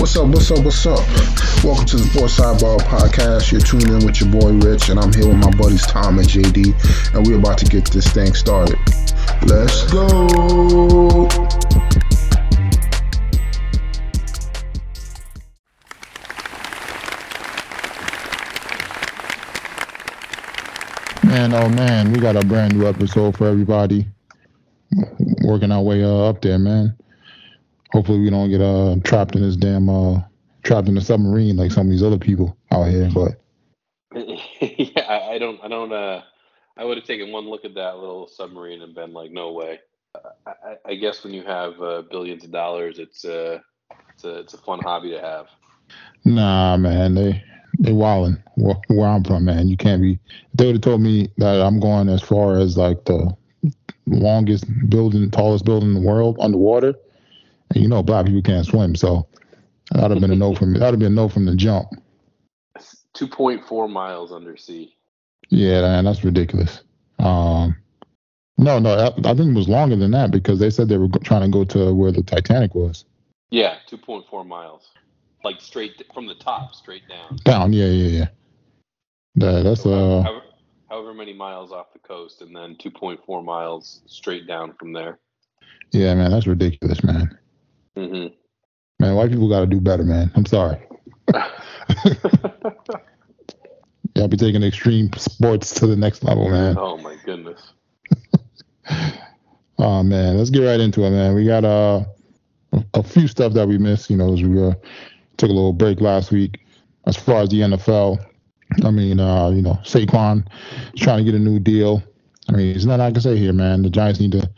What's up? What's up? What's up? Welcome to the Sports Sidebar Podcast. You're tuning in with your boy Rich, and I'm here with my buddies Tom and JD, and we're about to get this thing started. Let's go. Man, oh man, we got a brand new episode for everybody. Working our way uh, up there, man. Hopefully, we don't get uh, trapped in this damn uh, trapped in a submarine like some of these other people out here. But yeah, I, I don't, I don't. uh I would have taken one look at that little submarine and been like, no way. I, I, I guess when you have uh, billions of dollars, it's uh, it's a, it's a fun hobby to have. nah, man, they they wilding where, where I'm from, man. You can't be. They would have told me that I'm going as far as like the longest building, tallest building in the world underwater. And you know, black people can't swim, so that'd have been a no from that'd have been a no from the jump. Two point four miles under sea. Yeah, man, that's ridiculous. Um, no, no, I, I think it was longer than that because they said they were trying to go to where the Titanic was. Yeah, two point four miles, like straight from the top, straight down. Down, yeah, yeah, yeah. That, that's uh, however, however many miles off the coast, and then two point four miles straight down from there. yeah, man, that's ridiculous, man. Hmm Man, white people got to do better, man. I'm sorry. Y'all be taking extreme sports to the next level, man. oh my goodness. Oh man, let's get right into it, man. We got uh, a- a few stuff that we missed. You know, as we uh, took a little break last week. As far as the NFL, I mean, uh, you know, Saquon is trying to get a new deal. I mean, there's nothing I can say here, man. The Giants need to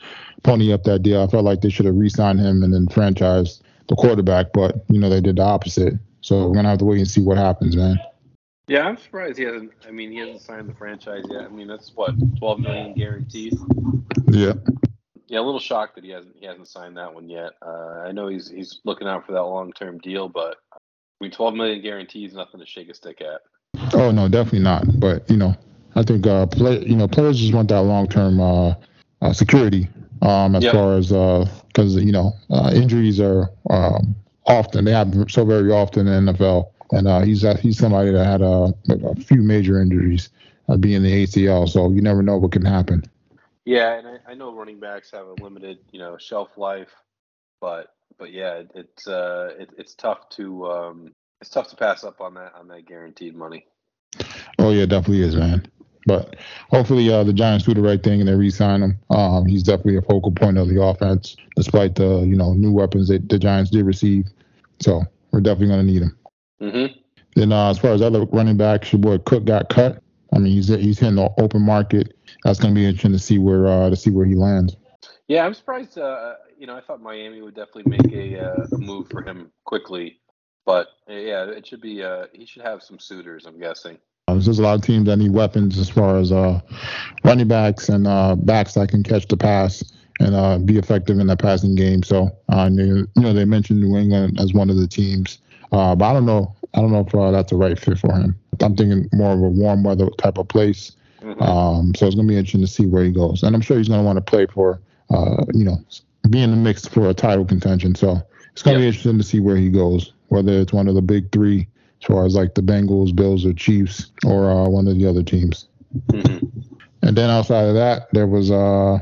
pony up that deal. I felt like they should have re-signed him and then franchised the quarterback, but you know they did the opposite. So we're gonna have to wait and see what happens, man. Yeah, I'm surprised he hasn't. I mean, he hasn't signed the franchise yet. I mean, that's what 12 million guarantees. Yeah. Yeah, a little shocked that he hasn't he hasn't signed that one yet. Uh, I know he's he's looking out for that long term deal, but I mean, 12 million guarantees nothing to shake a stick at. Oh no, definitely not. But you know, I think uh, play, you know, players just want that long term uh, uh, security. Um, as Yep. far as because you know, uh, injuries are um, often they happen so very often in the NFL, and uh, he's uh, he's somebody that had a, a few major injuries, uh, being the ACL. So you never know what can happen. Yeah, and I, I know running backs have a limited you know shelf life, but but yeah, it, it's uh it, it's tough to um it's tough to pass up on that on that guaranteed money. Oh yeah, definitely is, man. But hopefully uh, the Giants do the right thing and they re-sign him. Um, he's definitely a focal point of the offense, despite the you know new weapons that the Giants did receive. So we're definitely going to need him. Mm-hmm. Then uh, as far as other running backs, your boy Cook got cut. I mean, he's he's hitting the open market. That's going to be interesting to see where uh, to see where he lands. Yeah, I'm surprised. Uh, you know, I thought Miami would definitely make a, uh, a move for him quickly, but yeah, it should be. Uh, he should have some suitors. I'm guessing. Uh, there's a lot of teams that need weapons as far as uh, running backs and uh, backs that can catch the pass and uh, be effective in the passing game. So, uh, you know, they mentioned New England as one of the teams, uh, but I don't know. I don't know if uh, that's the right fit for him. I'm thinking more of a warm weather type of place. Mhm. Um, so it's gonna be interesting to see where he goes, and I'm sure he's gonna want to play for, uh, you know, be in the mix for a title contention. So it's gonna be interesting to see where he goes, whether it's one of the big three, as far as like the Bengals, Bills, or Chiefs, or uh, one of the other teams. Mhm. And then outside of that, there was uh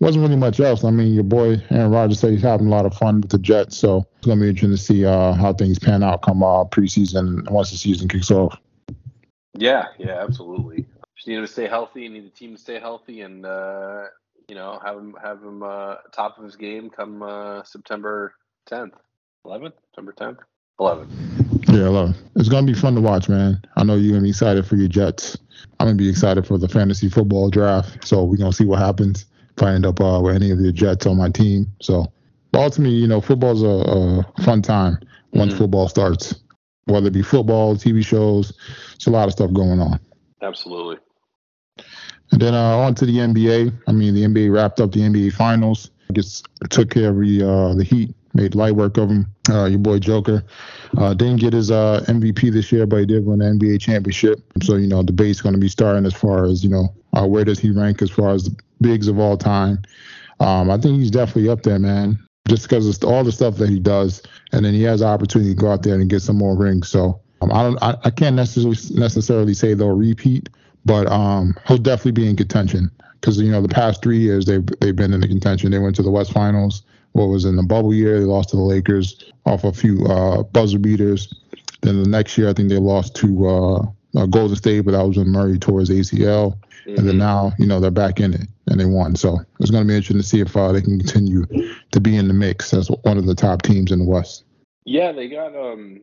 wasn't really much else. I mean, your boy Aaron Rodgers said he's having a lot of fun with the Jets, so it's gonna be interesting to see uh how things pan out come uh preseason once the season kicks off. Yeah, yeah, absolutely. Just need him to stay healthy. Need the team to stay healthy, and uh, you know, have him have him uh, top of his game come uh, September 10th, 11th, September 10th, 11th. Yeah, love. It's gonna be fun to watch, man. I know you're gonna be excited for your Jets. I'm gonna be excited for the fantasy football draft. So we're gonna see what happens if I end up uh, with any of the Jets on my team. So but ultimately, you know, football's a, a fun time once Mhm. football starts. Whether it be football, TV shows, it's a lot of stuff going on. Absolutely. And then uh, on to the NBA. I mean, the NBA wrapped up the NBA Finals. Just took care of the uh, the Heat, made light work of him. Uh, your boy Joker uh, didn't get his uh, MVP this year, but he did win the NBA championship. So you know, the debate's going to be starting as far as you know, uh, where does he rank as far as the bigs of all time? Um, I think he's definitely up there, man. just because of all the stuff that he does, and then he has the opportunity to go out there and get some more rings. So um, I don't, I, I can't necessarily necessarily say they'll repeat, but um, he'll definitely be in contention because you know the past three years they've they've been in the contention. They went to the West Finals. What was in the bubble year? They lost to the Lakers off a few uh, buzzer beaters. Then the next year, I think they lost to uh, uh, Golden State, but that was when Murray tore his ACL. Mm-hmm. And then now, you know, they're back in it and they won. So it's going to be interesting to see if uh, they can continue to be in the mix as one of the top teams in the West. Yeah, they got um,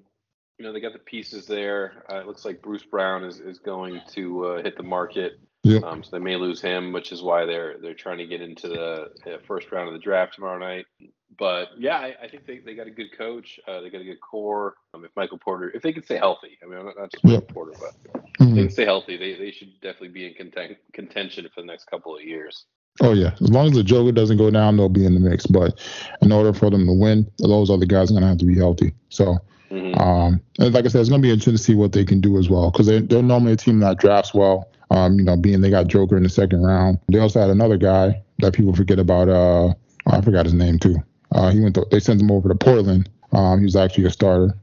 you know, they got the pieces there. Uh, it looks like Bruce Brown is is going to uh, hit the market. Yep. Um, so they may lose him, which is why they're they're trying to get into the first round of the draft tomorrow night. But yeah, I, I think they, they got a good coach. Uh, they got a good core. Um, if Michael Porter, if they can stay healthy, I mean, not, not just Michael yep. Porter, but mm-hmm. they can stay healthy, they, they should definitely be in content, contention for the next couple of years. Oh yeah, as long as the Joker doesn't go down, they'll be in the mix. But in order for them to win, those other guys are gonna have to be healthy. So, mm-hmm. um, and like I said, it's gonna be interesting to see what they can do as well because they, they're normally a team that drafts well. Um, you know, being they got Joker in the second round. They also had another guy that people forget about. Uh, oh, I forgot his name too. Uh, he went. To, they sent him over to Portland. Um, he was actually a starter.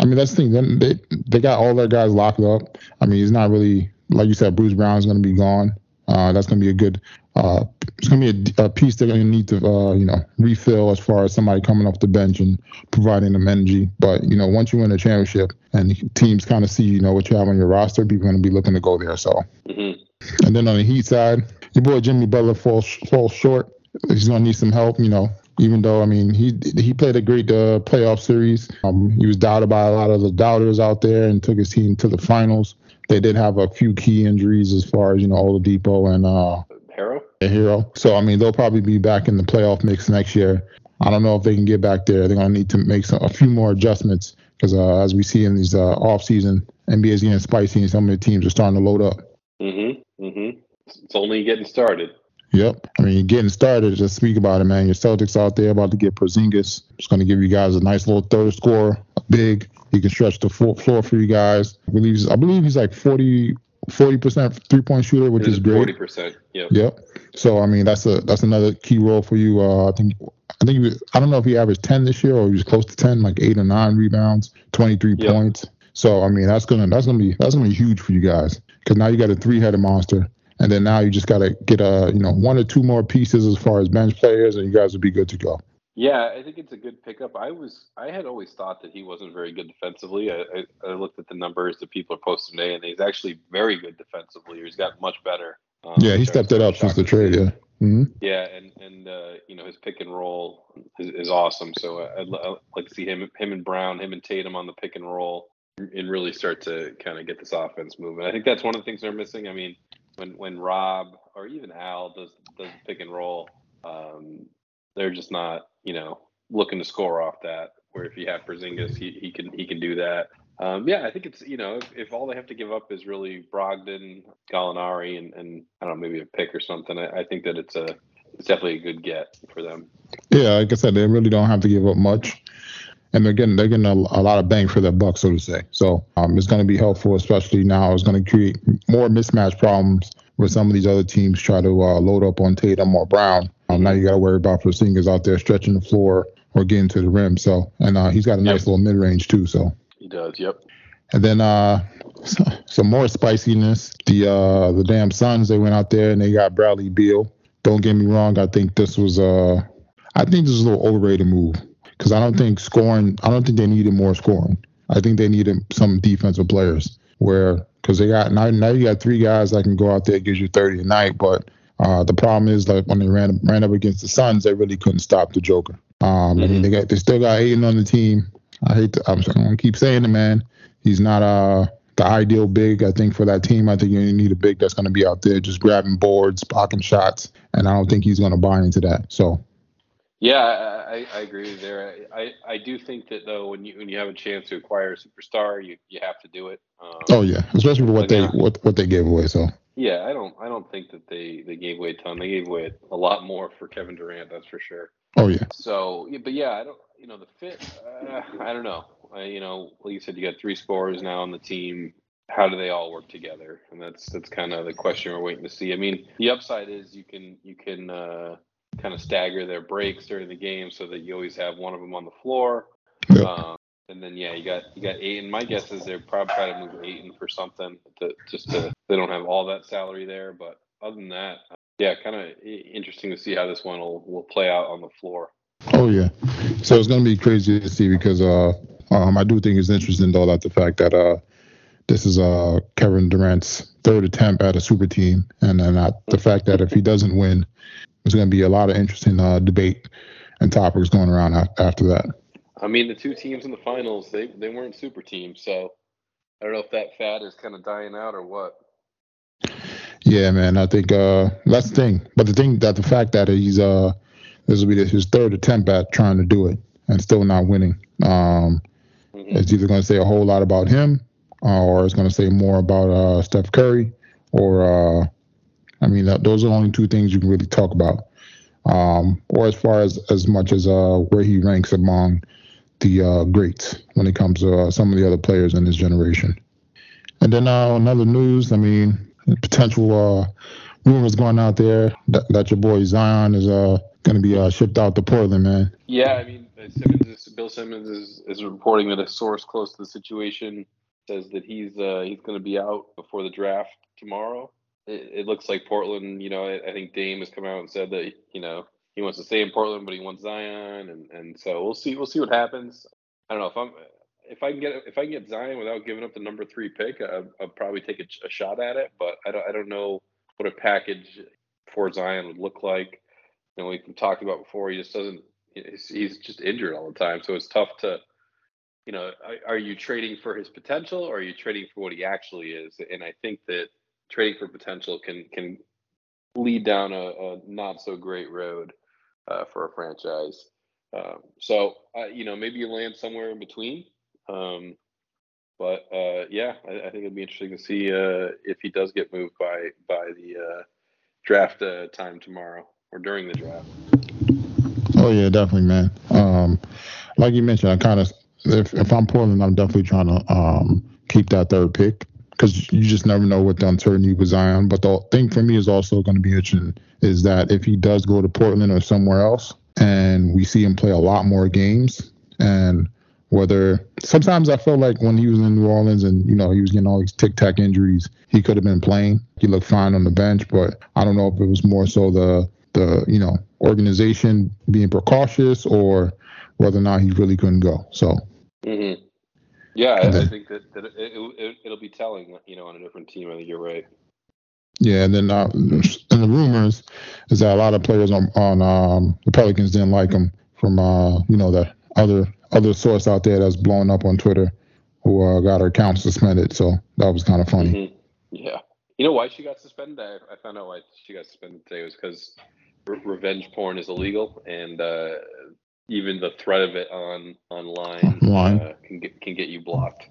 I mean, that's the thing. They they got all their guys locked up. I mean, he's not really like you said. Bruce Brown's going to be gone. Uh, that's going to be a good. Uh, it's going to be a, a, piece they're going to need to, uh, you know, refill as far as somebody coming off the bench and providing them energy. But you know, once you win a championship and teams kind of see, you know, what you have on your roster, people are going to be looking to go there. So, mm-hmm. and then on the Heat side, your boy Jimmy Butler falls falls short. He's going to need some help. You know, even though I mean he he played a great uh, playoff series. Um, he was doubted by a lot of the doubters out there and took his team to the finals. They did have a few key injuries as far as you know Oladipo and uh, Herro. Herro. So I mean they'll probably be back in the playoff mix next year. I don't know if they can get back there. They're gonna need to make some, a few more adjustments because uh, as we see in these uh, off season, NBA is getting spicy and some of the teams are starting to load up. Mhm. Mhm. It's only getting started. Yep. I mean, you're getting started. Just speak about it, man. Your Celtics out there about to get Porzingis. It's going to give you guys a nice little third score, big. He can stretch the floor for you guys. I believe, I believe he's like 40 percent three point shooter, which is great. Forty percent. Yep. Yep. So I mean, that's a that's another key role for you. Uh, I think I think was, I don't know if he averaged ten this year or he was close to ten, like eight or nine rebounds, twenty three yep. points. So I mean, that's gonna that's gonna be that's gonna be huge for you guys because now you got a three headed monster and then now you just got to get a you know one or two more pieces as far as bench players, and you guys will be good to go. Yeah, I think it's a good pickup. I was I had always thought that he wasn't very good defensively. I, I, I looked at the numbers that people are posting today, and he's actually very good defensively. He's got much better. Um, yeah, he stepped it up since the trade. Yeah. Mm-hmm. Yeah, and and uh, you know his pick and roll is, is awesome. So I'd, I'd, like to see him him and Brown, him and Tatum on the pick and roll, and really start to kind of get this offense moving. I think that's one of the things they're missing. I mean, when when Rob or even Al does does pick and roll, um, they're just not you know looking to score off that. Where if you have Porzingis, he, he can he can do that. Um, yeah, I think it's you know if, if, all they have to give up is really Brogdon, Gallinari, and, and I don't know maybe a pick or something. I, I think that it's a it's definitely a good get for them. Yeah, like I said, they really don't have to give up much and they're getting they're getting a, a, lot of bang for their buck, so to say. So um, it's going to be helpful, especially now. It's going to create more mismatch problems where some of these other teams try to uh, load up on Tatum or Brown. Um, now you got to worry about Porzingis out there stretching the floor or getting to the rim. So and uh, he's got a nice yep. little mid range too. So he does. Yep. And then uh, some more spiciness. The uh, the damn Suns they went out there and they got Bradley Beal. Don't get me wrong. I think this was uh, I think this is a little overrated move because I don't think scoring. I don't think they needed more scoring. I think they needed some defensive players where because they got now now you got three guys that can go out there gives you 30 a night, but uh, the problem is like when they ran ran up against the Suns, they really couldn't stop the Joker. Um, mm-hmm. I mean they got they still got Ayton on the team. I hate to I'm, I'm gonna keep saying it, man. He's not uh the ideal big, I think, for that team. I think you need a big that's going to be out there just grabbing boards, blocking shots, and I don't think he's going to buy into that. So yeah, I, I agree with there. I, I do think that though, when you when you have a chance to acquire a superstar, you, you have to do it. Um, oh yeah, especially for what they what what they gave away. So yeah, I don't I don't think that they they gave away a ton. They gave away a lot more for Kevin Durant, that's for sure. Oh yeah. So, but yeah, I don't you know the fit. Uh, I don't know. You know, like you said, you got three scorers now on the team. How do they all work together? And that's that's kind of the question we're waiting to see. I mean, the upside is you can you can. uh kind of stagger their breaks during the game so that you always have one of them on the floor. Yep. Um, and then yeah, you got you got Ayton. My guess is they're probably trying to move Ayton for something to just to they don't have all that salary there. But other than that, uh, yeah, kind of interesting to see how this one will will play out on the floor. Oh yeah. So it's gonna be crazy to see because uh um I do think it's interesting though that the fact that uh this is uh Kevin Durant's third attempt at a super team and then uh, the fact that if he doesn't win, there's gonna be a lot of interesting uh debate and topics going around after that. I mean, the two teams in the finals, they they weren't super teams, so I don't know if that fad is kind of dying out or what. Yeah, man. I think uh that's the thing. But the thing that the fact that he's uh this will be his third attempt at trying to do it and still not winning. Um Mhm. it's either going to say a whole lot about him uh, or it's going to say more about uh Steph Curry or uh I mean that, those are the only two things you can really talk about. Um or as far as as much as uh where he ranks among the uh greats when it comes to uh, some of the other players in his generation. And then uh, another news, I mean, potential uh, rumors going out there that, that your boy Zion is uh, going to be uh, shipped out to Portland, man. Yeah, I mean, uh, Simmons is, Bill Simmons is, is reporting that a source close to the situation says that he's uh, he's going to be out before the draft tomorrow. It, it looks like Portland. You know, I, I think Dame has come out and said that you know he wants to stay in Portland, but he wants Zion, and, and so we'll see we'll see what happens. I don't know if I'm if I can get if I can get Zion without giving up the number three pick, I, I'll probably take a, a shot at it. But I don't I don't know what a package for Zion would look like. You know, we've talked about before. He just doesn't. He's, he's just injured all the time, so it's tough to. You know, are, are you trading for his potential, or are you trading for what he actually is? And I think that trading for potential can can lead down a, a not so great road uh, for a franchise. Um, so uh, you know, maybe you land somewhere in between. Um, but uh, yeah, I, I think it'd be interesting to see uh, if he does get moved by by the uh, draft uh, time tomorrow or during the draft. Oh yeah, definitely, man. Um, like you mentioned, I kind of if if I'm Portland, I'm definitely trying to um, keep that third pick because you just never know what the uncertainty with Zion. But the thing for me is also going to be interesting is that if he does go to Portland or somewhere else, and we see him play a lot more games, and whether sometimes I felt like when he was in New Orleans and you know he was getting all these tic tac injuries, he could have been playing. He looked fine on the bench, but I don't know if it was more so the the you know organization being precautious or whether or not he really couldn't go. So Mm-hmm. Yeah, I, I think that, that it, it, it'll be telling, you know, on a different team. I think you're right. yeah, and then uh, and the rumors is that a lot of players on on um, the Pelicans didn't like him from uh, you know the other other source out there that's blowing up on Twitter who uh, got her account suspended. So that was kind of funny. Mhm. Yeah. You know why she got suspended? I, I found out why she got suspended today. It was because re- revenge porn is illegal, and uh, even the threat of it on online Online. Uh, can get can get you blocked.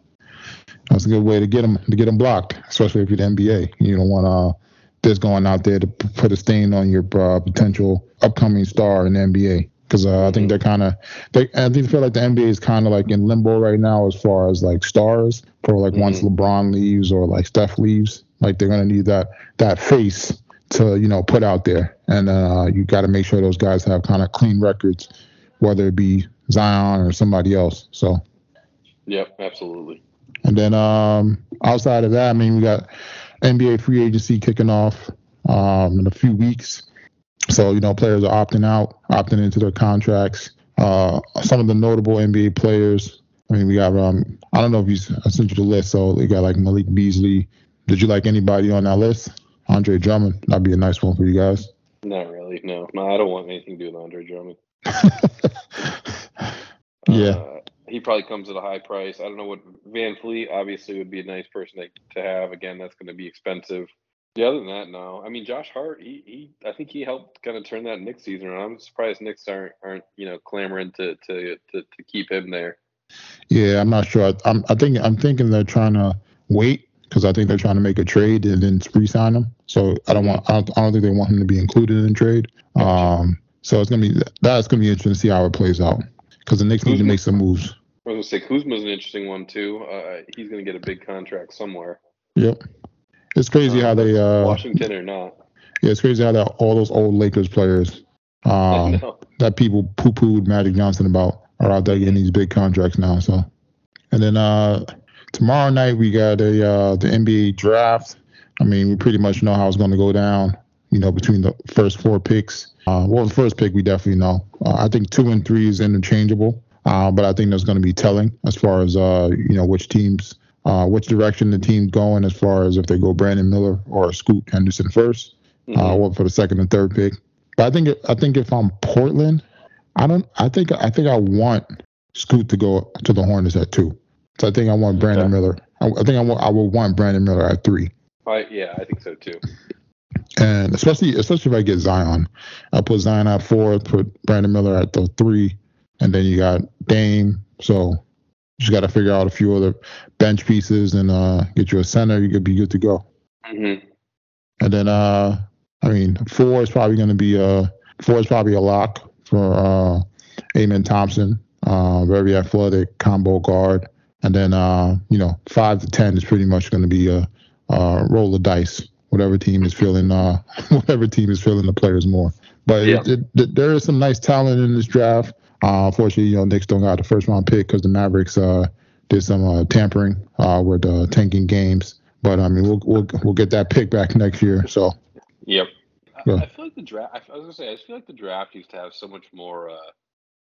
That's a good way to get them to get them blocked, especially if you're the NBA. You don't want uh, this going out there to put a stain on your uh, potential upcoming star in the NBA. Because uh, I think they're kind of, they I think feel like the NBA is kind of like in limbo right now as far as like stars for like once LeBron leaves or like Steph leaves, like they're gonna need that that face to you know put out there, and uh, you got to make sure those guys have kind of clean records, whether it be Zion or somebody else. So. Yep, absolutely. And then um, outside of that, I mean, we got NBA free agency kicking off um, in a few weeks. So, you know, players are opting out, opting into their contracts. Uh, some of the notable NBA players, I mean, we got, um, I don't know if he's, I sent you the list. So we got like Malik Beasley. Did you like anybody on that list? Andre Drummond. That'd be a nice one for you guys. Not really. No, no, I don't want anything to do with Andre Drummond. yeah. Uh, he probably comes at a high price. I don't know what VanVleet obviously would be a nice person to, to have. Again, that's going to be expensive. Yeah, other than that, no. I mean, Josh Hart, he, he I think he helped kind of turn that Knicks season around. I'm surprised Knicks aren't aren't you know clamoring to to to, to keep him there. Yeah, I'm not sure. I, I'm, I think I'm thinking they're trying to wait because I think they're trying to make a trade and then re-sign him. So I don't want. I don't, I don't think they want him to be included in the trade. Um, so it's gonna be that's gonna be interesting to see how it plays out because the Knicks need to make some moves. I was gonna say Kuzma's an interesting one too. Uh, he's going to get a big contract somewhere, Yep. It's crazy how they. Uh, Washington or not. yeah, it's crazy how that all those old Lakers players um, that people poo pooed Magic Johnson about are out there getting these big contracts now. So, and then uh, tomorrow night we got a uh, the NBA draft. I mean, we pretty much know how it's going to go down. You know, between the first four picks. Uh, well, the first pick we definitely know. Uh, I think two and three is interchangeable, uh, but I think that's going to be telling as far as uh, you know which teams, uh, which direction the team's going as far as if they go Brandon Miller or Scoot Henderson 1st uh, Mhm. or for the second and third pick. But I think I think if I'm Portland, I don't. I think I think I want Scoot to go to the Hornets at two. So I think I want Brandon Okay. Miller. I, I think I want I will want Brandon Miller at three. I, yeah, I think so too. And especially especially if I get Zion, I put Zion at four, put Brandon Miller at the three, and then you got Dame. So just got to figure out a few other bench pieces and uh, get you a center. You could be good to go. Mm-hmm. And then uh, I mean, four is probably going to be a four is probably a lock for uh, Amen Thompson. Uh, very athletic combo guard. And then uh, you know, five to ten is pretty much going to be a, a roll of dice. Whatever team is feeling, uh, whatever team is feeling the players more. But Yeah. it, it, there is some nice talent in this draft. Uh, unfortunately, you know, Knicks don't got the first round pick because the Mavericks uh, did some uh, tampering uh, with uh, tanking games. But I mean, we'll we'll we'll get that pick back next year. So Yep. I, Yeah. I feel like the draft. I, I was gonna say, I just feel like the draft used to have so much more uh,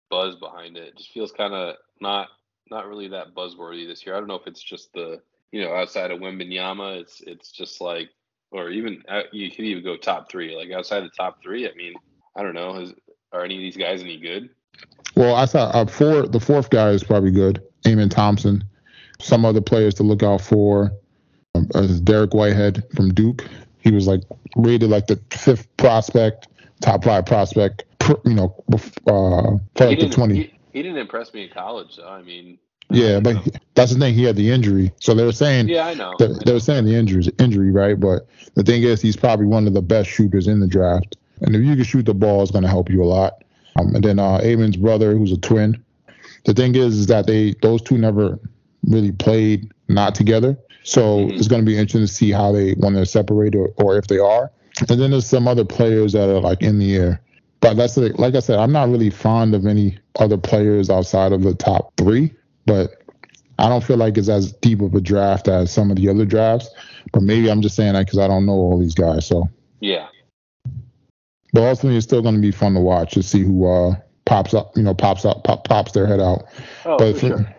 buzz behind it. It just feels kind of not not really that buzzworthy this year. I don't know if it's just the you know outside of Wembanyama, it's it's just like, or even uh, you could even go top three. Like outside the top three, I mean, I don't know. Is are any of these guys any good? Well, I thought uh, four. The fourth guy is probably good. Amen Thompson. Some other players to look out for. Um, uh, Dariq Whitehead from Duke. He was like rated like the fifth prospect, top five prospect. pr- You know, uh, for like the twenty. He, he didn't impress me in college. So I mean, yeah, but he- that's the thing. He had the injury, so they were saying yeah, I know. they, I they were saying the injury, injury, right? But the thing is, he's probably one of the best shooters in the draft. And if you can shoot the ball, it's going to help you a lot. Um, and then uh, Amen's brother, who's a twin. The thing is, is that they those two never really played not together. So Mhm. it's going to be interesting to see how they when they're separated or, or if they are. And then there's some other players that are like in the air. But that's the, like I said, I'm not really fond of any other players outside of the top three. But I don't feel like it's as deep of a draft as some of the other drafts. But maybe I'm just saying that because I don't know all these guys. So, yeah. But ultimately, it's still going to be fun to watch to see who uh, pops up. You know, pops up, pop, pops their head out. Oh, but for for- sure.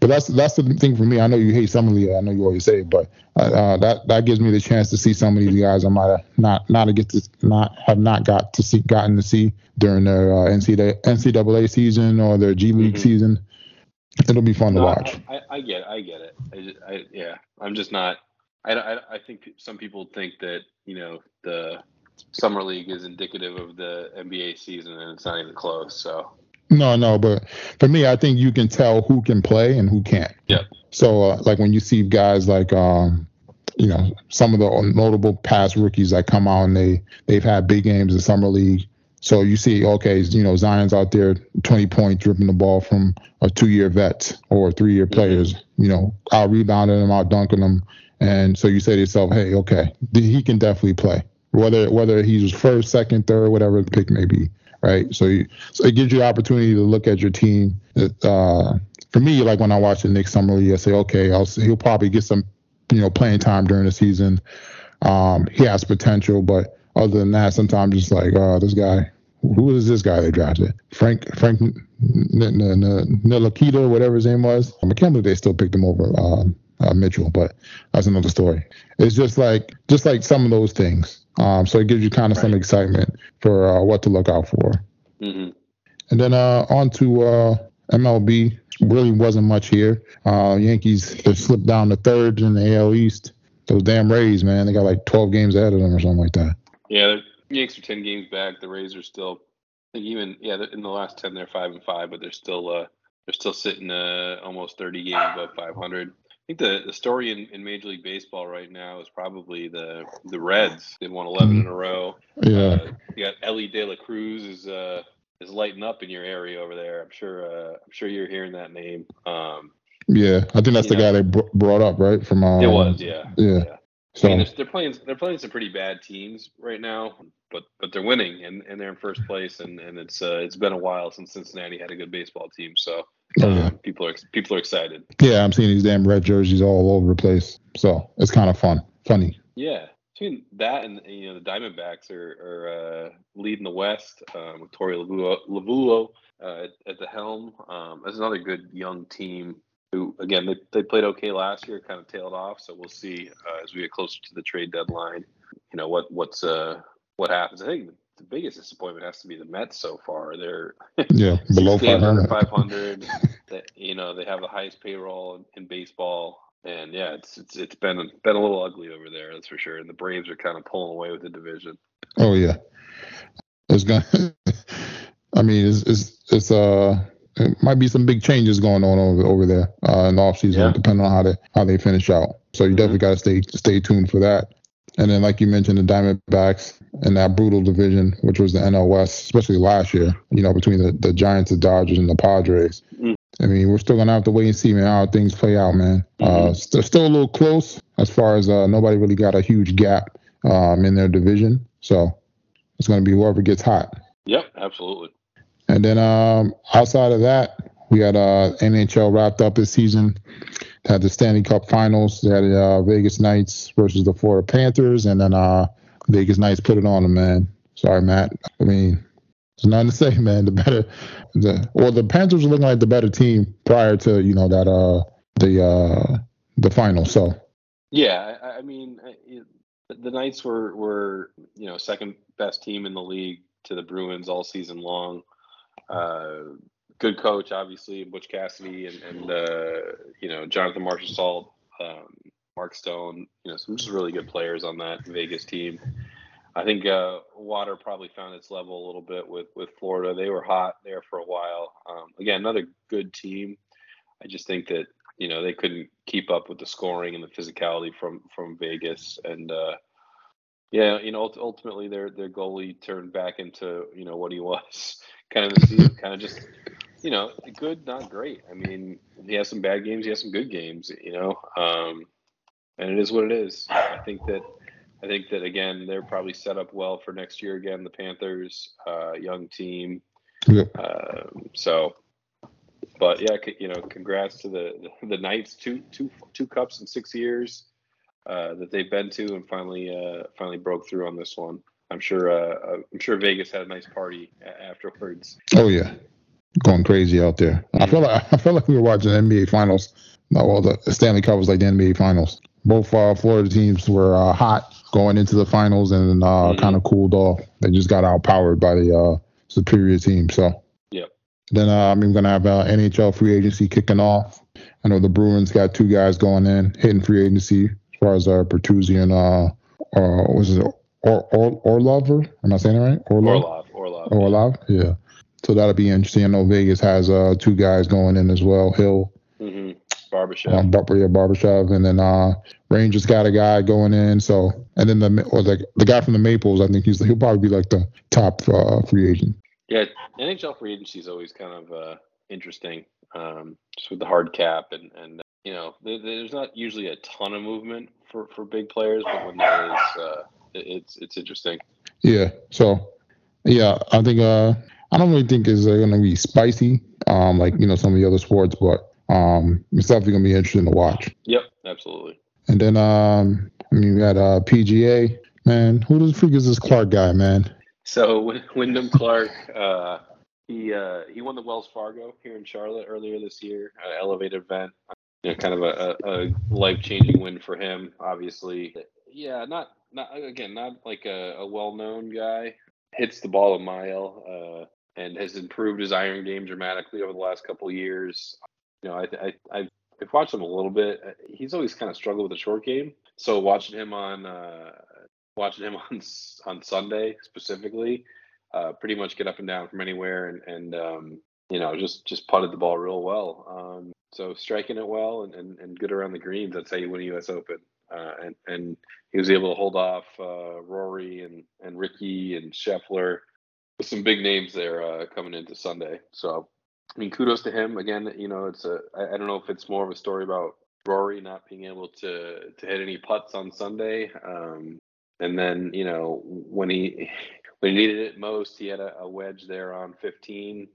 but that's that's the thing for me. I know you hate some of the. I know you always say, it, but uh, uh, that that gives me the chance to see some of these guys I might have not not get to not have not got to see gotten to see during their uh, NCAA, NCAA season or their G League Mhm. season. It'll be fun to No, I- watch. I, I get, it, I get it. I, just, I, yeah, I'm just not. I, I, I think some people think that you know the summer league is indicative of the NBA season, and it's not even close. So No, no, but for me, I think you can tell who can play and who can't. Yep. So, uh, like when you see guys like, um, you know, some of the notable past rookies that come out and they they've had big games in summer league. So you see, okay, you know, Zion's out there, 20 points, dripping the ball from a two-year vet or three-year players. You know, out rebounding them, out dunking them, and so you say to yourself, hey, okay, he can definitely play. Whether whether he's first, second, third, whatever the pick may be, right? So you, so it gives you the opportunity to look at your team. Uh, for me, like when I watch the Knicks summer league, I say, okay, I'll, he'll probably get some, you know, playing time during the season. Um, he has potential, but other than that, sometimes it's like, oh, this guy, who is this guy they drafted? Frank Frank N- N- N- Ntilikina, whatever his name was. I can't believe they still picked him over um, uh, Mitchell, but that's another story. It's just like just like some of those things. Um, so it gives you kind of some excitement for uh, what to look out for. hmm And then uh, on to uh, MLB. Really wasn't much here. Uh, Yankees they slipped down to third in the AL East. Those damn Rays, man, they got like 12 games ahead of them or something like that. yeah, the Yankees are ten games back. The Rays are still, I think even yeah, in the last ten they're five and five, but they're still uh they're still sitting uh almost thirty games above five hundred. I think the, the story in, in Major League Baseball right now is probably the the Reds. They've won 11 in a row. Yeah, Uh, you got Elly De La Cruz is uh is lighting up in your area over there. I'm sure uh, I'm sure you're hearing that name. Um, yeah. I think that's the Yeah. guy they br- brought up, right? From uh, it was yeah yeah. So I mean, they're, they're playing they're playing some pretty bad teams right now, but but they're winning and, and they're in first place and, and it's uh, it's been a while since Cincinnati had a good baseball team. So Oh, yeah. people are people are excited. yeah, I'm seeing these damn red jerseys all over the place. So it's kind of fun, funny. Yeah, between that and you know the Diamondbacks are, are uh, leading the West um, with Torey Lovullo, Lovullo uh, at, at the helm. Um, that's another good young team. Who again they, they played okay last year, kind of tailed off. So we'll see uh, as we get closer to the trade deadline. You know what what's uh what happens. I think the biggest disappointment has to be the Mets so far. They're Yeah, below six games under 500. 500. That you know they have the highest payroll in, in baseball, and yeah, it's it's it's been been a little ugly over there, that's for sure. And the Braves are kind of pulling away with the division. Oh yeah, it's gonna. I mean, it's it's it's uh, it might be some big changes going on over over there uh, in the offseason, Yeah. depending on how they how they finish out. So you Mhm. definitely got to stay stay tuned for that. And then, like you mentioned, the Diamondbacks and that brutal division, which was the NL West, especially last year. You know, between the, the Giants, the Dodgers, and the Padres. Mm. I mean, we're still gonna have to wait and see, man, how things play out, man. Uh, Mhm. st- still a little close as far as uh, nobody really got a huge gap um, in their division. So it's gonna be whoever gets hot. Yep, absolutely. And then um, outside of that, we had uh, NHL wrapped up this season. They Had the Stanley Cup Finals. They had uh, Vegas Knights versus the Florida Panthers, and then uh, Vegas Knights put it on them, man. Sorry, Matt. I mean, there's nothing to say, man. The better, the well, the Panthers were looking like the better team prior to you know that uh the uh the final. So Yeah, I, I mean, it, the Knights were were you know second best team in the league to the Bruins all season long. Uh, good coach, obviously, Butch Cassidy, and and uh, you know Jonathan Marshall, um, Mark Stone. You know, some just really good players on that Vegas team. I think uh, Water probably found its level a little bit with with Florida. They were hot there for a while. Um, again, another good team. I just think that you know they couldn't keep up with the scoring and the physicality from from Vegas, and uh, yeah, you know ultimately their their goalie turned back into you know what he was kind of the season, kind of just you know good, not great. I mean, he has some bad games, he has some good games, you know, um, and it is what it is. I think that. I think that again, they're probably set up well for next year. Again, the Panthers, uh, young team, Yep. um, so, but yeah, c- you know, congrats to the the Knights. Two two two cups in six years uh, that they've been to, and finally uh, finally broke through on this one. I'm sure uh, uh, I'm sure Vegas had a nice party afterwards. oh yeah, going crazy out there. I feel like I felt like we were watching NBA Finals. No, well, the Stanley Cup was like the NBA Finals. Both uh, Florida teams were uh, hot going into the finals and uh, Mhm. kind of cooled off. They just got outpowered by the uh, superior team. So Yep. then uh, I'm going to have uh, NHL free agency kicking off. I know the Bruins got two guys going in, hitting free agency as far as uh, Bertuzzi and uh, uh, was it or or Orlov? Am I saying it right? Orlov. Orlov, Orlov. Orlov. Yeah. So that'll be interesting. I know Vegas has uh, two guys going in as well. Hill hmm Barbashev. um, Bar- yeah, Barbashev, and then uh, Rangers got a guy going in. So, and then the or the the guy from the Maples, I think he's he'll probably be like the top uh, free agent. Yeah, NHL free agency is always kind of uh, interesting, um, just with the hard cap and and you know there's not usually a ton of movement for for big players, but when there is, uh, it's it's interesting. Yeah. So, yeah, I think uh, I don't really think it's uh, gonna be spicy, um, like you know some of the other sports, but um, it's definitely gonna be interesting to watch. Yep, absolutely. And then um, I mean, we got uh, PGA. Man, who the freak is this Clark guy, man? So Wyndham Clark, uh, he uh, he won the Wells Fargo here in Charlotte earlier this year, uh, elevated event. You know, kind of a, a life changing win for him. Obviously, yeah, not not again, not like a, a well known guy. Hits the ball a mile uh, and has improved his iron game dramatically over the last couple years. You know, I I I've, I've watched him a little bit. He's always kind of struggled with the short game. So watching him on uh, watching him on on Sunday specifically, uh, pretty much get up and down from anywhere, and and um, you know just just putted the ball real well. Um, so striking it well and, and, and good around the greens. That's how you win a U.S. Open. Uh, and and he was able to hold off uh, Rory and and Ricky and Scheffler with some big names there uh, coming into Sunday. So I mean, kudos to him again. You know, it's a I, I don't know if it's more of a story about Rory not being able to to hit any putts on Sunday, um, and then you know when he when he needed it most, he had a, a wedge there on 15.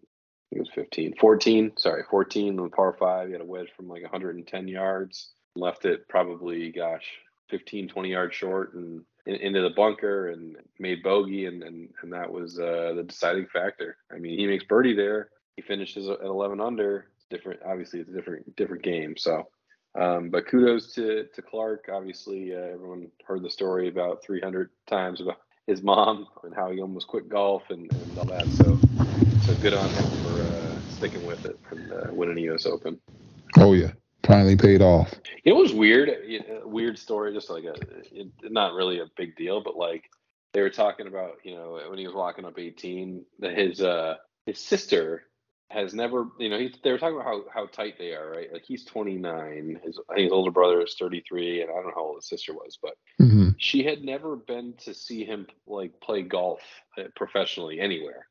He was 15, 14. Sorry, 14 on par five. He had a wedge from like 110 yards. Left it probably, gosh, 15, 20 yards short and in, into the bunker and made bogey, and and, and that was uh, the deciding factor. I mean, he makes birdie there. He finishes at 11 under. It's different, obviously, it's a different different game. So um, but kudos to to Clark. Obviously, uh, everyone heard the story about 300 times about his mom and how he almost quit golf and, and all that. So, so good on him for uh, sticking with it and uh, winning the U.S. Open. Oh yeah, finally paid off. It was weird. Weird story, just like a it, not really a big deal, but like they were talking about, you know, when he was walking up 18, that his uh his sister has never, you know, he, they were talking about how, how tight they are, right? Like he's 29, his, I think his older brother is 33, and I don't know how old his sister was, but hmm she had never been to see him like play golf uh, professionally anywhere,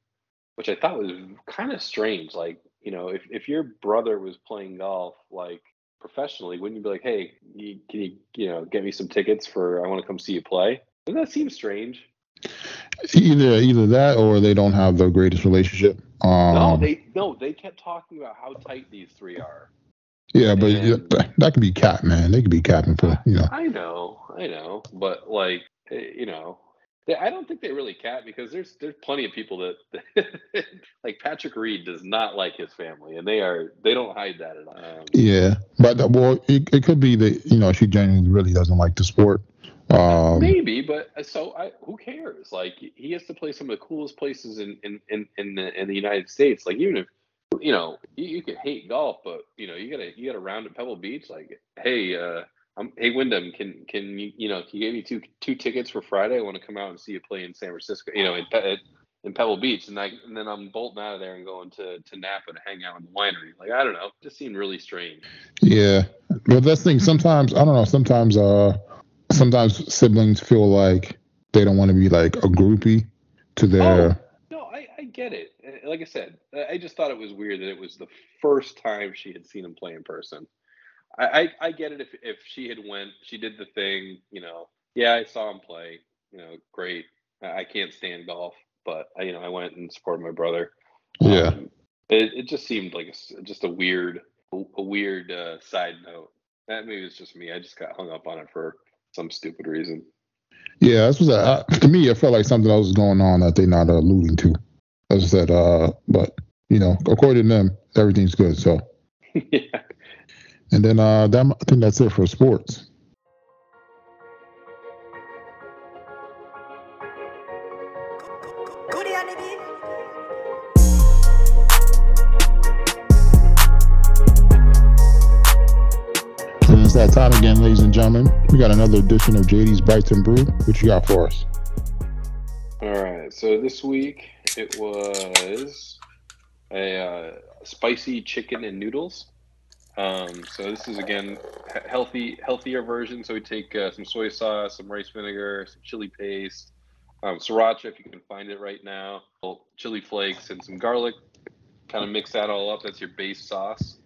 which I thought was kind of strange. Like, you know, if, if your brother was playing golf like professionally, wouldn't you be like, hey, you, can you, you know, get me some tickets for, I want to come see you play? Doesn't that seem strange? Either either that or they don't have the greatest relationship. Um, no, they no, they kept talking about how tight these three are. yeah, but and- that could be cap, man. They could be capping for you know. I know, I know, but like, eh, you know, I don't think they really cat because there's there's plenty of people that like Patrick Reed does not like his family, and they are they don't hide that at all. Um, Yeah, but well, it, it could be that you know she genuinely really doesn't like the sport. Um, Maybe, but uh, so I, who cares? Like he has to play some of the coolest places in in in in the, in the United States. Like even if you know you, you could hate golf, but you know you gotta you gotta round at Pebble Beach. Like hey, uh, I'm hey Wyndham, can can you you know can you give me two two tickets for Friday? I want to come out and see you play in San Francisco. You know in in Pebble Beach, and I and then I'm bolting out of there and going to to Napa to hang out in the winery. Like I don't know, it just seemed really strange. Yeah, but that's the thing. Sometimes I don't know. Sometimes uh, sometimes siblings feel like they don't want to be like a groupie to their. Oh, No, I, I get it. Uh, Like I said, I just thought it was weird that it was the first time she had seen him play in person. I, I, I get it if if she had went, she did the thing, you know. Yeah, I saw him play. You know, great. I I can't stand golf, but I, you know, I went and supported my brother. Yeah. Um, it, it just seemed like a just a weird, a weird uh, side note. That maybe it's just me. I just got hung up on it for some stupid reason. Yeah, that's what I, to me. It felt like something else was going on that they're not alluding to. As I said, uh, but you know, according to them, everything's good. So, yeah. And then uh, that, I think that's it for sports. And it's that time again, ladies and gentlemen. We got another edition of JD's Bites and Brew. What you got for us? All right. So this week it was a uh, spicy chicken and noodles. Um, so this is again healthy, healthier version. So we take uh, some soy sauce, some rice vinegar, some chili paste, um, sriracha if you can find it right now, chili flakes, and some garlic. Kind of mix that all up. That's your base sauce.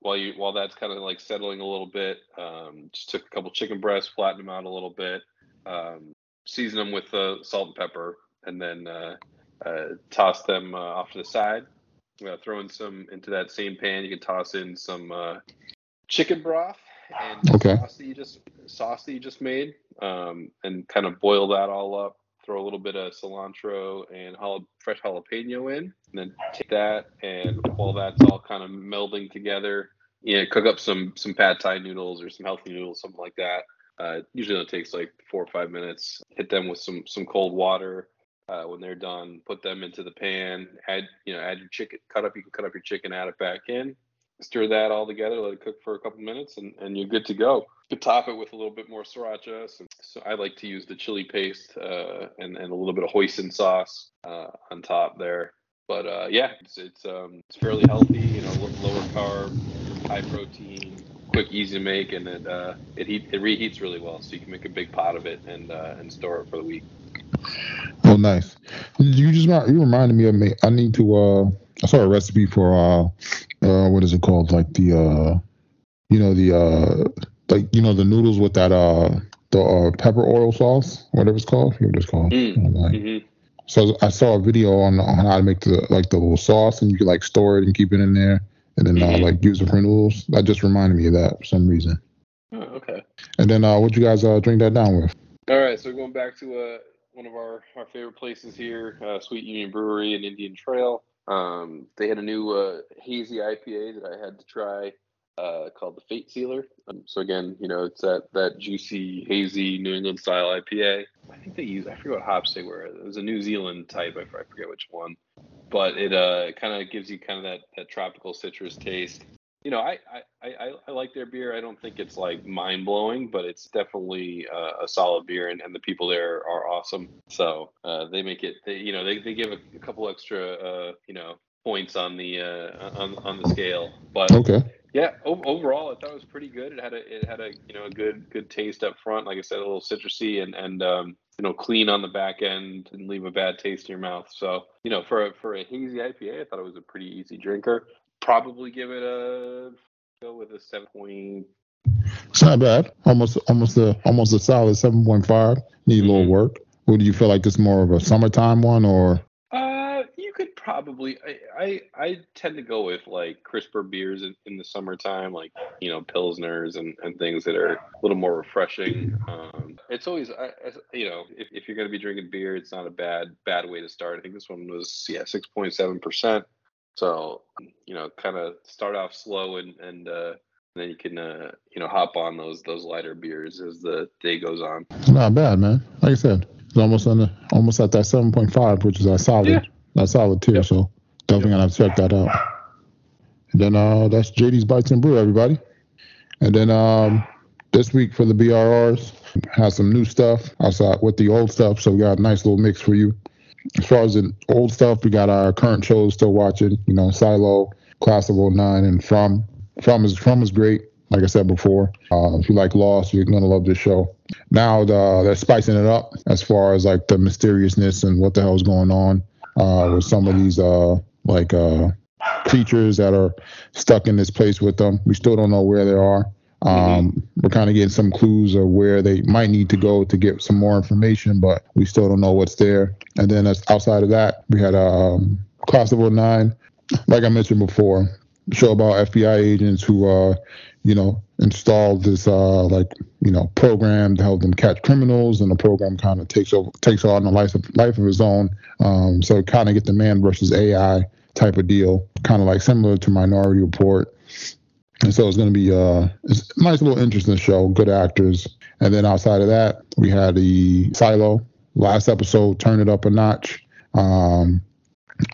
While you while that's kind of like settling a little bit, um, just took a couple chicken breasts, flattened them out a little bit, um, season them with uh, salt and pepper, and then uh, uh, toss them uh, off to the side. Uh, throw in some into that same pan. You can toss in some uh, chicken broth and Okay. sauce that you just sauce that you just made, um, and kind of boil that all up. Throw a little bit of cilantro and jala- fresh jalapeno in, and then take that and while that's all kind of melding together, you know, cook up some some pad thai noodles or some healthy noodles, something like that. Uh, usually it takes like four or five minutes. Hit them with some some cold water. Uh, when they're done, put them into the pan. Add you know add your chicken. Cut up. You can cut up your chicken. Add it back in. Stir that all together. Let it cook for a couple minutes, and, and you're good to go. You could top it with a little bit more sriracha. So, so I like to use the chili paste uh, and and a little bit of hoisin sauce uh, on top there. But uh, yeah, it's it's um, it's fairly healthy. You know, lower carb, high protein, quick, easy to make, and it uh, it heat it reheats really well. So you can make a big pot of it and uh, and store it for the week. Oh, nice. You just you reminded me of me. I need to. uh I saw a recipe for uh, uh what is it called? Like the uh you know the uh like you know the noodles with that uh the uh, pepper oil sauce, whatever it's called. What it's called. Mm. Like, Mhm. So I saw a video on on how to make the like the little sauce, and you can like store it and keep it in there, and then uh, Mhm. like use it for noodles. That just reminded me of that for some reason. Oh, okay. And then uh, what you guys uh, drink that down with? All right, so we're going back to uh, one of our, our favorite places here, uh, Sweet Union Brewery in Indian Trail. Um, they had a new uh, hazy IPA that I had to try uh, called the Fate Sealer. Um, so again, you know, it's that that juicy, hazy New England style IPA. I think they use I forget what hops they were. It was a New Zealand type. I, forget which one, but it uh kind of gives you kind of that that tropical citrus taste. You know, I, I, I, I like their beer. I don't think it's like mind blowing, but it's definitely uh, a solid beer, and, and the people there are awesome. So uh, they make it. They, you know, they, they give a, a couple extra, uh, you know, points on the uh, on on the scale. But Okay. yeah, o- overall, I thought it was pretty good. It had a it had a you know a good good taste up front. Like I said, a little citrusy and and um, you know clean on the back end, didn't leave a bad taste in your mouth. So you know for a, for a hazy IPA, I thought it was a pretty easy drinker. Probably give it a go with a seven point. It's not bad. Almost almost a almost a solid seven point five. Need a little Mhm. work. What do you feel like? This more of a summertime one or? Uh, you could probably. I, I I tend to go with like crisper beers in, in the summertime, like you know pilsners and, and things that are a little more refreshing. Um, it's always I, I- you know if, if you're gonna be drinking beer, it's not a bad bad way to start. I think this one was yeah six point seven percent. So you know, kind of start off slow and and uh, then you can uh, you know hop on those those lighter beers as the day goes on. Not bad, man. Like I said, it's almost on the almost at that seven point five, which is a solid, Yeah. that solid tier. Yep. So definitely gonna have to check that out. And then uh, that's JD's Bites and Brew, everybody. And then um, this week for the BRRs, has some new stuff outside with the old stuff. So we got a nice little mix for you. As far as the old stuff, we got our current shows still watching. You know, Silo, Class of 09, and From. From is From is great. Like I said before, uh, if you like Lost, you're gonna love this show. Now the, they're spicing it up as far as like the mysteriousness and what the hell's going on uh, with some of these uh, like uh, creatures that are stuck in this place with them. We still don't know where they are. Um, We're kind of getting some clues of where they might need to go to get some more information, but we still don't know what's there. And then outside of that, we had um, Class of 09, like I mentioned before, show about FBI agents who, uh, you know, installed this uh, like you know program to help them catch criminals, and the program kind of takes over takes on a life of, life of its own. Um, so kind of get the man versus AI type of deal, kind of like similar to Minority Report. And so it's going to be uh, it's a nice little interesting show, good actors. And then outside of that, we had the Silo last episode, turn it up a notch. Um,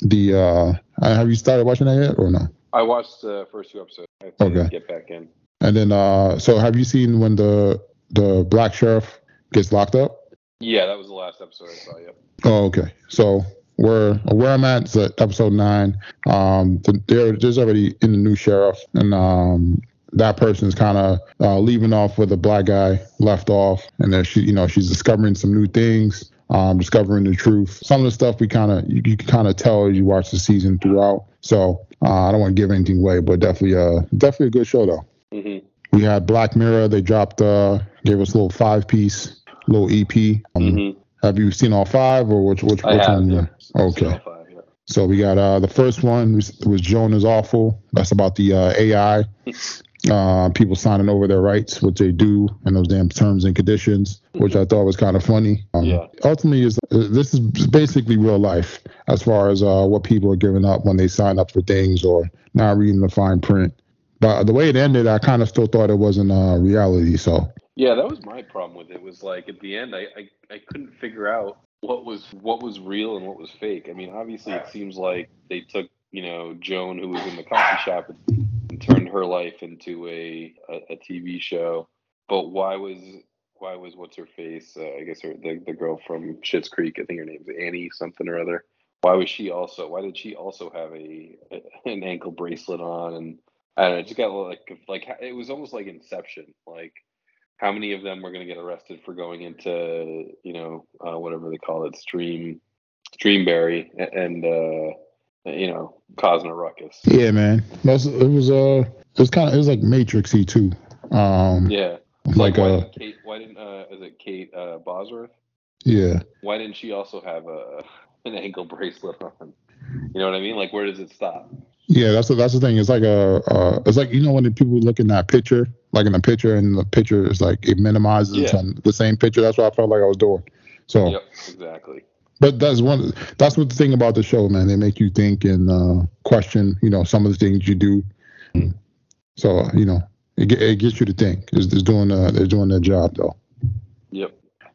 the uh, have you started watching that yet or no? I watched the first two episodes. I have to Okay. get back in. And then uh, so have you seen when the the black sheriff gets locked up? Yeah, that was the last episode I saw. Yep. Oh, okay. So where where I'm at is at episode nine. Um, th- there there's already in the new sheriff, and um, that person's kind of uh, leaving off where the black guy left off, and then she, you know, she's discovering some new things, um, discovering the truth. Some of the stuff we kind of you, you can kind of tell as you watch the season throughout. So uh, I don't want to give anything away, but definitely uh definitely a good show though. hmm We had Black Mirror. They dropped uh gave us a little five piece little EP. Um, hmm have you seen all five, or which which, which one? Okay. Still five, yeah. So we got uh, the first one was, Joan is awful. That's about the uh, AI, uh, people signing over their rights, which they do, and those damn terms and conditions, which I thought was kind of funny. Um, Yeah. Ultimately, is uh, this is basically real life as far as uh, what people are giving up when they sign up for things or not reading the fine print. But the way it ended, I kind of still thought it wasn't uh, reality. So Yeah, that was my problem with it. Was like at the end, I, I I couldn't figure out what was what was real and what was fake. I mean, obviously, it seems like they took you know Joan, who was in the coffee shop, and turned her life into a a, a TV show. But why was why was what's her face? Uh, I guess her the, the girl from Schitt's Creek. I think her name's Annie something or other. Why was she also? Why did she also have a, a an ankle bracelet on? And I don't know. It just got like like it was almost like Inception. Like how many of them were going to get arrested for going into you know uh, whatever they call it stream streamberry and uh, you know causing a ruckus yeah, man, That's, it was uh it's kind of it was like Matrixy too. Um, Yeah. like why a didn't Kate? Why didn't uh, is it Kate uh, Bosworth? yeah, Why didn't she also have a an ankle bracelet on? You know what I mean? Like, where does it stop? Yeah. That's the, that's the thing. It's like a uh, it's like you know when the people look in that picture, like in the picture, and the picture is like it minimizes Yeah. the same picture. That's what I felt like I was doing. So, Yep, exactly. but that's one. That's what the thing about the show, man. They make you think and uh, question. You know, some of the things you do. So you know, it, it gets you to think. It's, it's doing uh, they're doing their job though. Yep.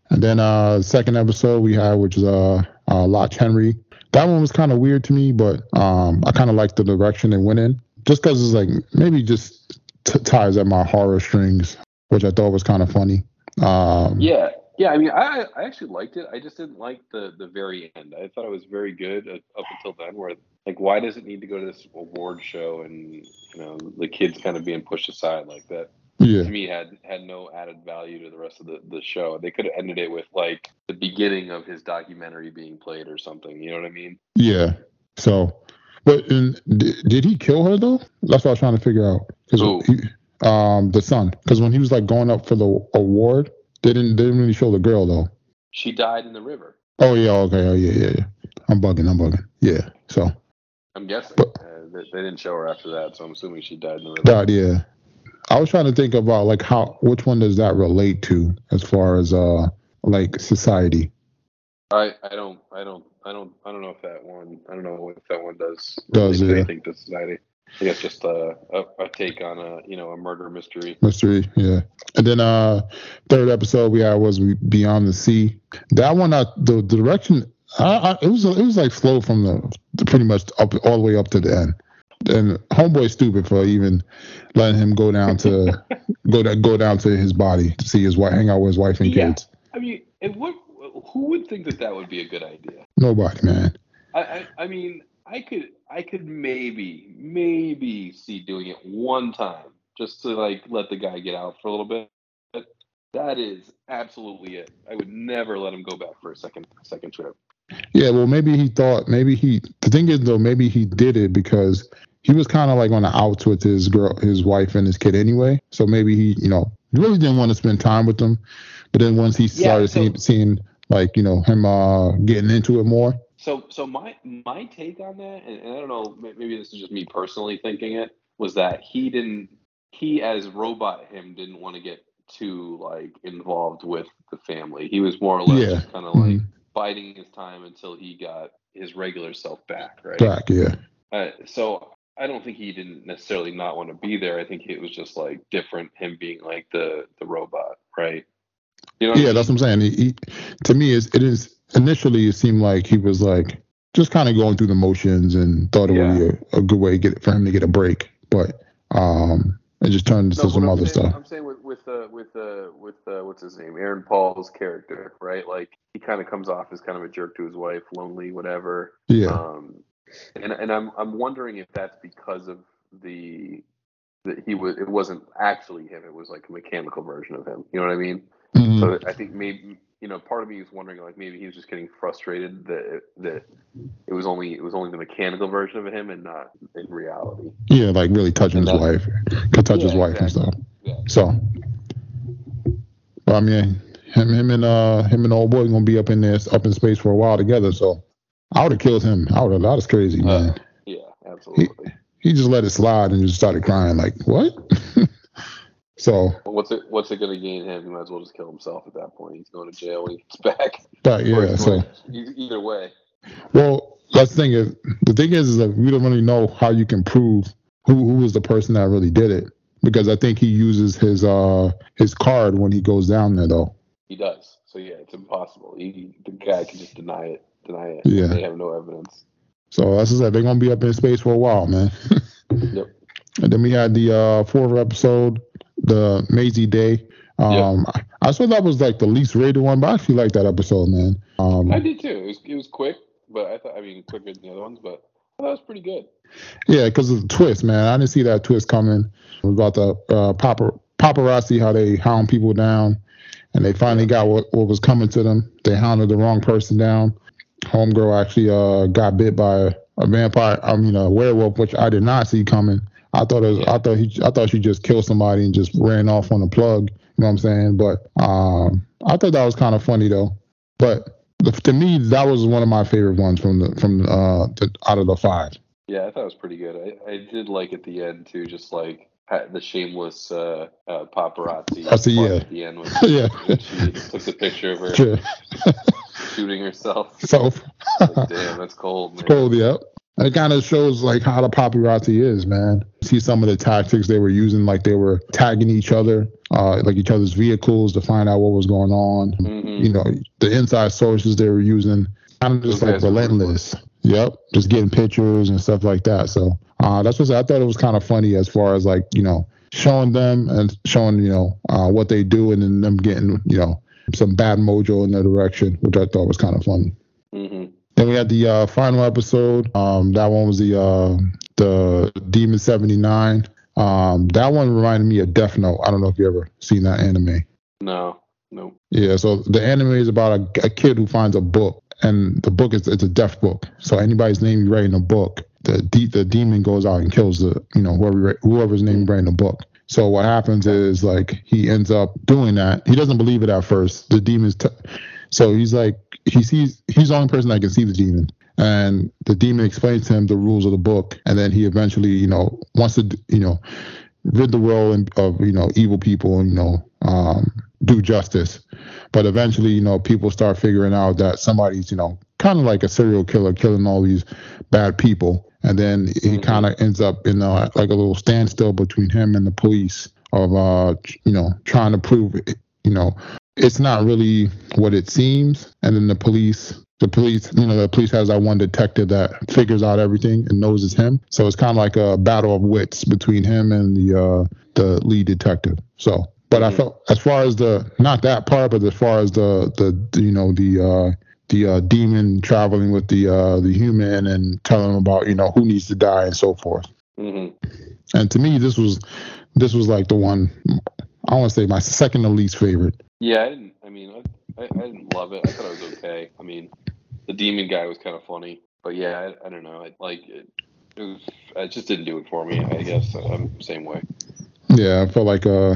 And then uh second episode we had which is uh, uh Henry. That one was kind of weird to me, but um I kind of liked the direction it went in. Just because it's like maybe just t- ties at my horror strings, which I thought was kind of funny. Um, Yeah, yeah. I mean, I I actually liked it. I just didn't like the the very end. I thought it was very good up until then. Where like, why does it need to go to this award show and you know the kids kind of being pushed aside like that? Yeah, To me, had had no added value to the rest of the the show. They could have ended it with like the beginning of his documentary being played or something. You know what I mean? yeah. So, but and, d- did he kill her though? That's what I was trying to figure out. 'Cause he, um, the son. Because when he was like going up for the award, they didn't they didn't really show the girl though. She died in the river. Oh yeah, okay, oh yeah, yeah, yeah. I'm bugging, I'm bugging. Yeah. So I'm guessing. But- uh, they, they didn't show her after that, so I'm assuming she died in the river. that yeah. I was trying to think about like how which one does that relate to as far as uh like society. I, I don't I don't I don't I don't know if that one I don't know if that one does Does, yeah. anything to society. I guess just a, a, a take on a you know a murder mystery. Mystery, yeah. And then uh third episode we had was Beyond the Sea. That one uh, the, the direction I, I, it was it was like slow from the, the pretty much up all the way up to the end. And homeboy stupid for even letting him go down to go to, go down to his body to see his wife hang out with his wife and Yeah. kids. I mean, and what who would think that that would be a good idea? Nobody, man. I, I I mean I could I could maybe maybe see doing it one time just to like let the guy get out for a little bit. But that is absolutely it. I would never let him go back for a second second trip. Yeah, well, maybe he thought, maybe he. The thing is, though, maybe he did it because he was kind of like on the outs with his girl, his wife, and his kid anyway. So maybe he, you know, really didn't want to spend time with them. But then once he started so- seeing, seeing, like, you know, him uh getting into it more. So, so my my take on that, and, and I don't know, maybe this is just me personally thinking it, was that he didn't, he as robot him didn't want to get too like involved with the family. He was more or less Yeah. just kind of like Mhm. biding his time until he got his regular self back, right? Back, yeah, Uh, so I don't think he didn't necessarily not want to be there. I think it was just like different him being like the the robot, right? You know what I yeah. mean? That's what I'm saying. He, he, to me, is it is initially it seemed like he was like just kind of going through the motions and thought it would be a, a good way to get for him to get a break, but um, it just turned into No, some I'm other saying- stuff. I'm saying with with uh, with uh, with uh, what's his name, Aaron Paul's character, right? Like he kind of comes off as kind of a jerk to his wife, lonely, whatever. Yeah, Um, and and I'm I'm wondering if that's because of the that he was it wasn't actually him; it was like a mechanical version of him. You know what I mean? Mhm. So I think maybe you know part of me is wondering like maybe he was just getting frustrated that that it was only it was only the mechanical version of him and not in reality. yeah, like really touching his wife, could touch his Yeah, wife and stuff. Yeah. So, but I mean, him, him and uh, him and old boy gonna be up in this up in space for a while together. So, I would have killed him. I would have. That was crazy, man. Uh, yeah, absolutely. He just let it slide and just started crying. Like what? so, What's it What's it going to gain him? He might as well just kill himself at that point. He's going to jail when he gets back. but yeah. he's So, going- either way. well, that's the thing is the thing is is that we don't really know how you can prove who who was the person that really did it because I think he uses his uh his card when he goes down there though. He does. So yeah, it's impossible. He, the guy can just deny it. Deny it. Yeah. They have no evidence. So that's just that they're gonna be up in space for a while, man. Yep. And then we had the uh fourth episode, the Mazey Day. Um I, I thought that was like the least rated one, but I actually like that episode, man. Um I did too. It was it was quick, but I thought I mean quicker than the other ones, but that was pretty good. yeah, because of the twist, man. I didn't see that twist coming. It was about the uh papar- paparazzi, how they hound people down. And they finally got what, what was coming to them. They hounded the wrong person down. Homegirl actually uh got bit by a vampire, I mean a werewolf, which I did not see coming. I thought it was, I thought he, I thought she just killed somebody and just ran off on a plug. You know what I'm saying? But um, I thought that was kind of funny though. But to me, that was one of my favorite ones from the from uh the, out of the five. Yeah, I thought it was pretty good. I, I did like at the end too, just like the shameless uh, uh, paparazzi. That's a, yeah. At the end, when, yeah. when she took the picture of her Yeah. Shooting herself. So Like, damn, that's cold. Man. cold, yeah. And it kind of shows like how the paparazzi is, man. See some of the tactics they were using, like they were tagging each other, uh, like each other's vehicles to find out what was going on. Mhm. You know, the inside sources they were using, kind of just Those like relentless. Yep, just getting pictures and stuff like that. So uh, that's what I thought it was kind of funny as far as like you know showing them and showing you know uh, what they do and then them getting you know some bad mojo in their direction, which I thought was kind of funny. Mhm. Then we had the uh, final episode. Um, that one was the uh, the Demon seventy nine. Um, that one reminded me of Death Note. I don't know if you ever seen that anime. No, no. Yeah, so the anime is about a, a kid who finds a book, and the book is it's a death book. So anybody's name you write in a book, the de- the demon goes out and kills the you know whoever whoever's name you write in the book. So what happens is like he ends up doing that. He doesn't believe it at first. The demon's t- so he's like he sees he's the only person that can see the demon. And the demon explains to him the rules of the book, and then he eventually, you know, wants to, you know, rid the world of you know evil people and you know um, do justice. But eventually, you know, people start figuring out that somebody's you know kind of like a serial killer killing all these bad people, and then he Mhm. kind of ends up in uh, like a little standstill between him and the police of uh you know trying to prove you know it's not really what it seems, and then the police. The police, you know, the police has that one detective that figures out everything and knows it's him. So it's kind of like a battle of wits between him and the uh, the lead detective. So, but I Mhm. felt as far as the not that part, but as far as the the, the you know the uh, the uh, demon traveling with the uh, the human and telling him about you know who needs to die and so forth. hmm And to me, this was this was like the one I want to say my second to least favorite. Yeah, I didn't. I mean, I, I, I didn't love it. I thought it was okay. I mean, the demon guy was kind of funny, but yeah, I, I don't know. I like it. It, was, it just didn't do it for me. I guess I'm same way. Yeah, I felt like uh,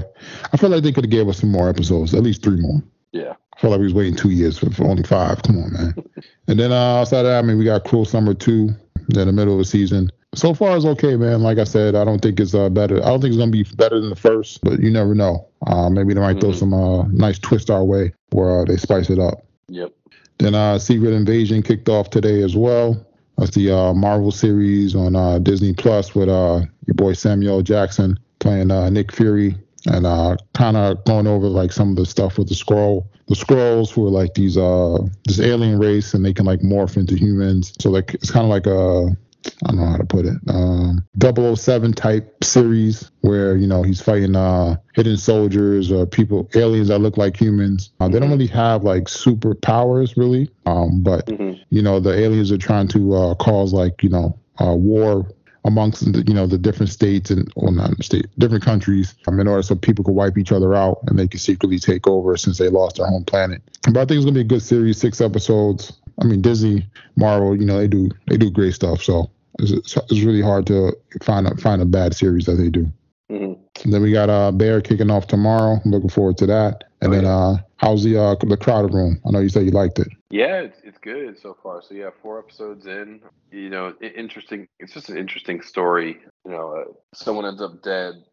I felt like they could have gave us some more episodes, at least three more. Yeah. I felt like we was waiting two years for, for only five. Come on, man. and then uh, outside of that, I mean, we got Cruel Summer two in the middle of the season. So far, it's okay, man. Like I said, I don't think it's uh, better. I don't think it's gonna be better than the first, but you never know. Uh, maybe they might throw Mhm. some uh, nice twist our way where uh, they spice it up. Yep. Then uh, Secret Invasion kicked off today as well. That's the uh, Marvel series on uh, Disney Plus with uh, your boy Samuel Jackson playing uh, Nick Fury and uh, kind of going over like some of the stuff with the Skrull. The Skrulls who are like these uh this alien race and they can like morph into humans. So like it's kind of like a I don't know how to put it. Um, 007 type series where you know he's fighting uh, hidden soldiers or people, aliens that look like humans. Uh, they don't really have like superpowers really, um, but hmm you know the aliens are trying to uh, cause like you know uh, war amongst the, you know the different states and well not state different countries um, in order so people could wipe each other out and they could secretly take over since they lost their home planet. But I think it's gonna be a good series, six episodes. I mean Disney, Marvel, you know they do they do great stuff. So it's, it's really hard to find a find a bad series that they do. hmm And then we got uh Bear kicking off tomorrow. I'm looking forward to that. And Oh, then yeah. uh how's the uh the crowded room? I know you said you liked it. Yeah, it's, it's good so far. So yeah, four episodes in. You know, interesting. It's just an interesting story. You know, uh, someone ends up dead.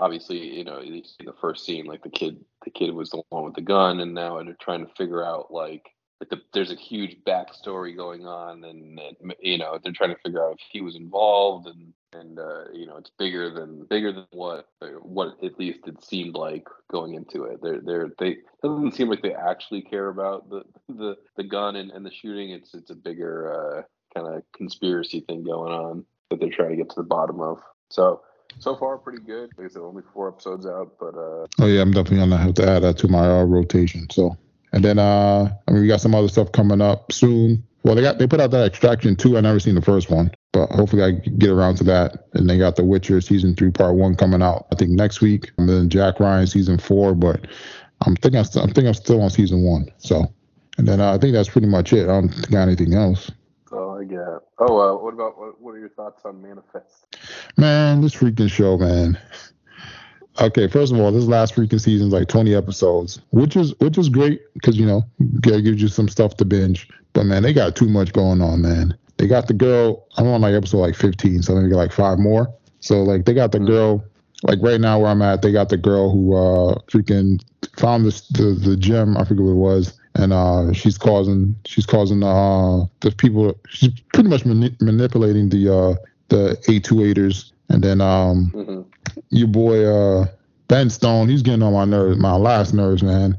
Obviously, you know, see the first scene, like the kid, the kid was the one with the gun, and now they're trying to figure out like, like the, there's a huge backstory going on, and, and you know, they're trying to figure out if he was involved, and and uh, you know, it's bigger than bigger than what what at least it seemed like going into it. They're they're they doesn't seem like they actually care about the the the gun and, and the shooting. It's it's a bigger uh, kind of conspiracy thing going on that they're trying to get to the bottom of. So so far pretty good. Like I said, only four episodes out, but uh, Oh yeah, I'm definitely gonna have to add that to my uh, rotation. So, and then uh, I mean, we got some other stuff coming up soon. Well, they got they put out that Extraction two. I never seen the first one, but hopefully I get around to that. And they got The Witcher season three, part one coming out. I think next week. And then Jack Ryan season four. But I'm thinking I'm, still, I'm thinking I'm still on season one. So, and then uh, I think that's pretty much it. I don't think I got anything else. Oh, I get. Oh, uh, what about what, what are your thoughts on Manifest? Man, this freaking show, man. Okay, first of all, this last freaking season is like 20 episodes, which is which is great because you know it gives you some stuff to binge. But man, they got too much going on, man. They got the girl. I'm on like episode like 15, so they got like five more. So like they got the girl. Like right now where I'm at, they got the girl who uh freaking found this the the gym. I forget what it was, and uh she's causing she's causing uh the people. She's pretty much mani- manipulating the uh the A2 and then um Mm-hmm. Your boy uh Ben Stone, he's getting on my nerves, my last nerves, man.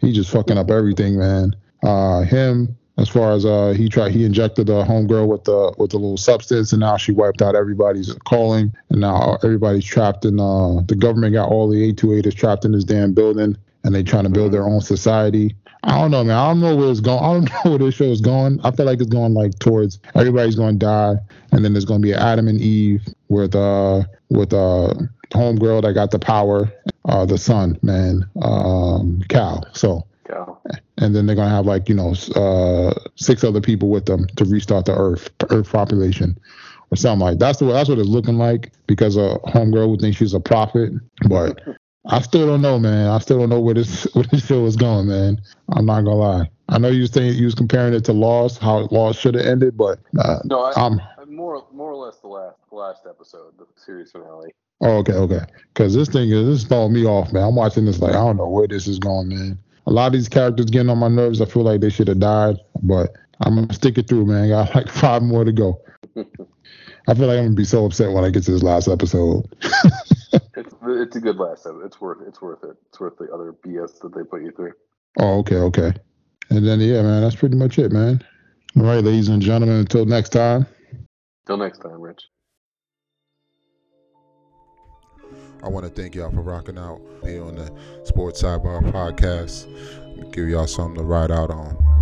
He just fucking up everything, man. Uh him, as far as uh he tried he injected the homegirl with the with the little substance and now she wiped out everybody's calling and now everybody's trapped in uh the government got all the 828ers trapped in this damn building and they trying to build their own society. I don't know, man. I don't know where it's going. I don't know where this show is going. I feel like it's going like towards everybody's going to die, and then there's going to be Adam and Eve with uh with uh homegirl that got the power, uh the son, man, um Cal. So Go. and then they're gonna have like you know uh six other people with them to restart the Earth Earth population or something like that's the that's what it's looking like because a homegirl would think she's a prophet, but. I still don't know, man. I still don't know where this where this show is going, man. I'm not gonna lie. I know you was saying you was comparing it to Lost, how Lost should have ended, but uh, No, I, I'm more more or less the last the last episode, the series finale. Oh, okay, okay. Because this thing is this is throwing me off, man. I'm watching this like I don't know where this is going, man. A lot of these characters getting on my nerves. I feel like they should have died, but I'm gonna stick it through, man. I Got like five more to go. I feel like I'm gonna be so upset when I get to this last episode. It's it's a good last episode. It's worth it's worth it. It's worth the other BS that they put you through. Oh, okay, okay. And then yeah, man, that's pretty much it, man. All right, ladies and gentlemen, until next time. Till next time, Rich. I want to thank y'all for rocking out here on the Sports Sidebar Podcast. Give y'all something to ride out on.